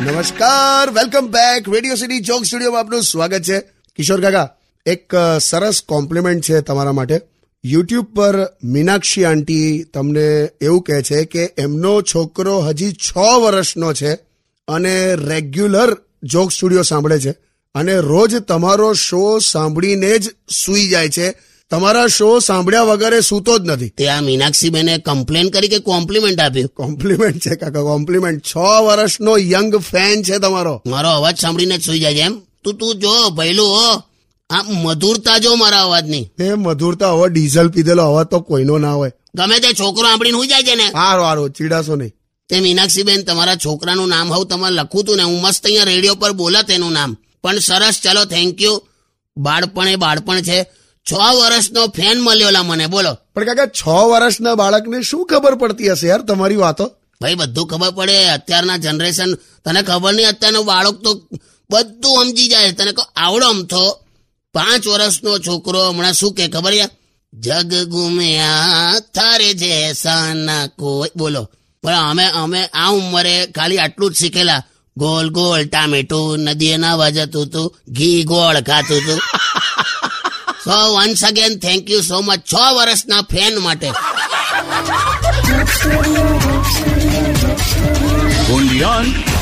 નમસ્કાર welcome back radio city joke studio આપનું સ્વાગત છે. કિશોર કાકા, એક સરસ કોમ્પ્લિમેન્ટ છે તમારા માટે. યુટ્યુબ પર મીનાક્ષી આંટી તમને એવું કહે છે કે એમનો છોકરો હજી છ વર્ષનો છે અને રેગ્યુલર જોક સ્ટુડિયો સાંભળે છે અને રોજ તમારો શો સાંભળીને જ સૂઈ જાય છે. તમારા શો સાંભળ્યા વગર સૂતો જ નથી. તે આ મીનાક્ષી બેને કમ્પ્લેન કરી કે કોમ્પ્લિમેન્ટ આપ્યું. કોમ્પ્લિમેન્ટ છે કાકા કોમ્પ્લિમેન્ટ છ વર્ષનો યંગ ફેન છે તમારો. મારો અવાજ સાંભળીને જ સુઈ જાય એમ. તું તું જો ભૈલું હો. આ મધુરતા જો મારા અવાજની. એ મધુરતા હવે ડીઝલ પીધેલો અવાજ તો કોઈનો ના હોય. ગમે તે છોકરો સાંભળીને હું જાય છે ને. હારો હારો ચીડાશો નહીં. તે મીનાક્ષી બેન તમારા છોકરાનું નામ હવે તમારે લખું તું ને. હું મસ્ત અહીંયા રેડિયો પર બોલા તેનું નામ. પણ સરસ ચાલો થેન્ક યુ બાળપણ એ બાળપણ છે. છ વર્ષનો ફેન મળ્યો લા મને બોલો. પણ કાકા છ વર્ષના બાળકને શું ખબર પડતી હશે યાર તમારી વાતો? ભાઈ બધું ખબર પડે. અત્યારના જનરેશન તને ખબર નહીં અત્યારનો બાળક તો બધું સમજી જાય. તને કહો આવડો અમથો પાંચ વર્ષનો છોકરો હમણાં શું કે ખબર યા જગ ગુમ્યા થારે જેસા ના કોઈ બોલો. પણ અમે અમે આ ઉંમરે ખાલી આટલું જ શીખેલા. ગોલ ગોલ ટામેટું નદીએ નાવા જતું હતું ઘી ગોળ ખાતું હતું so once again thank you so much છ વર્ષના ફેન માટે Radio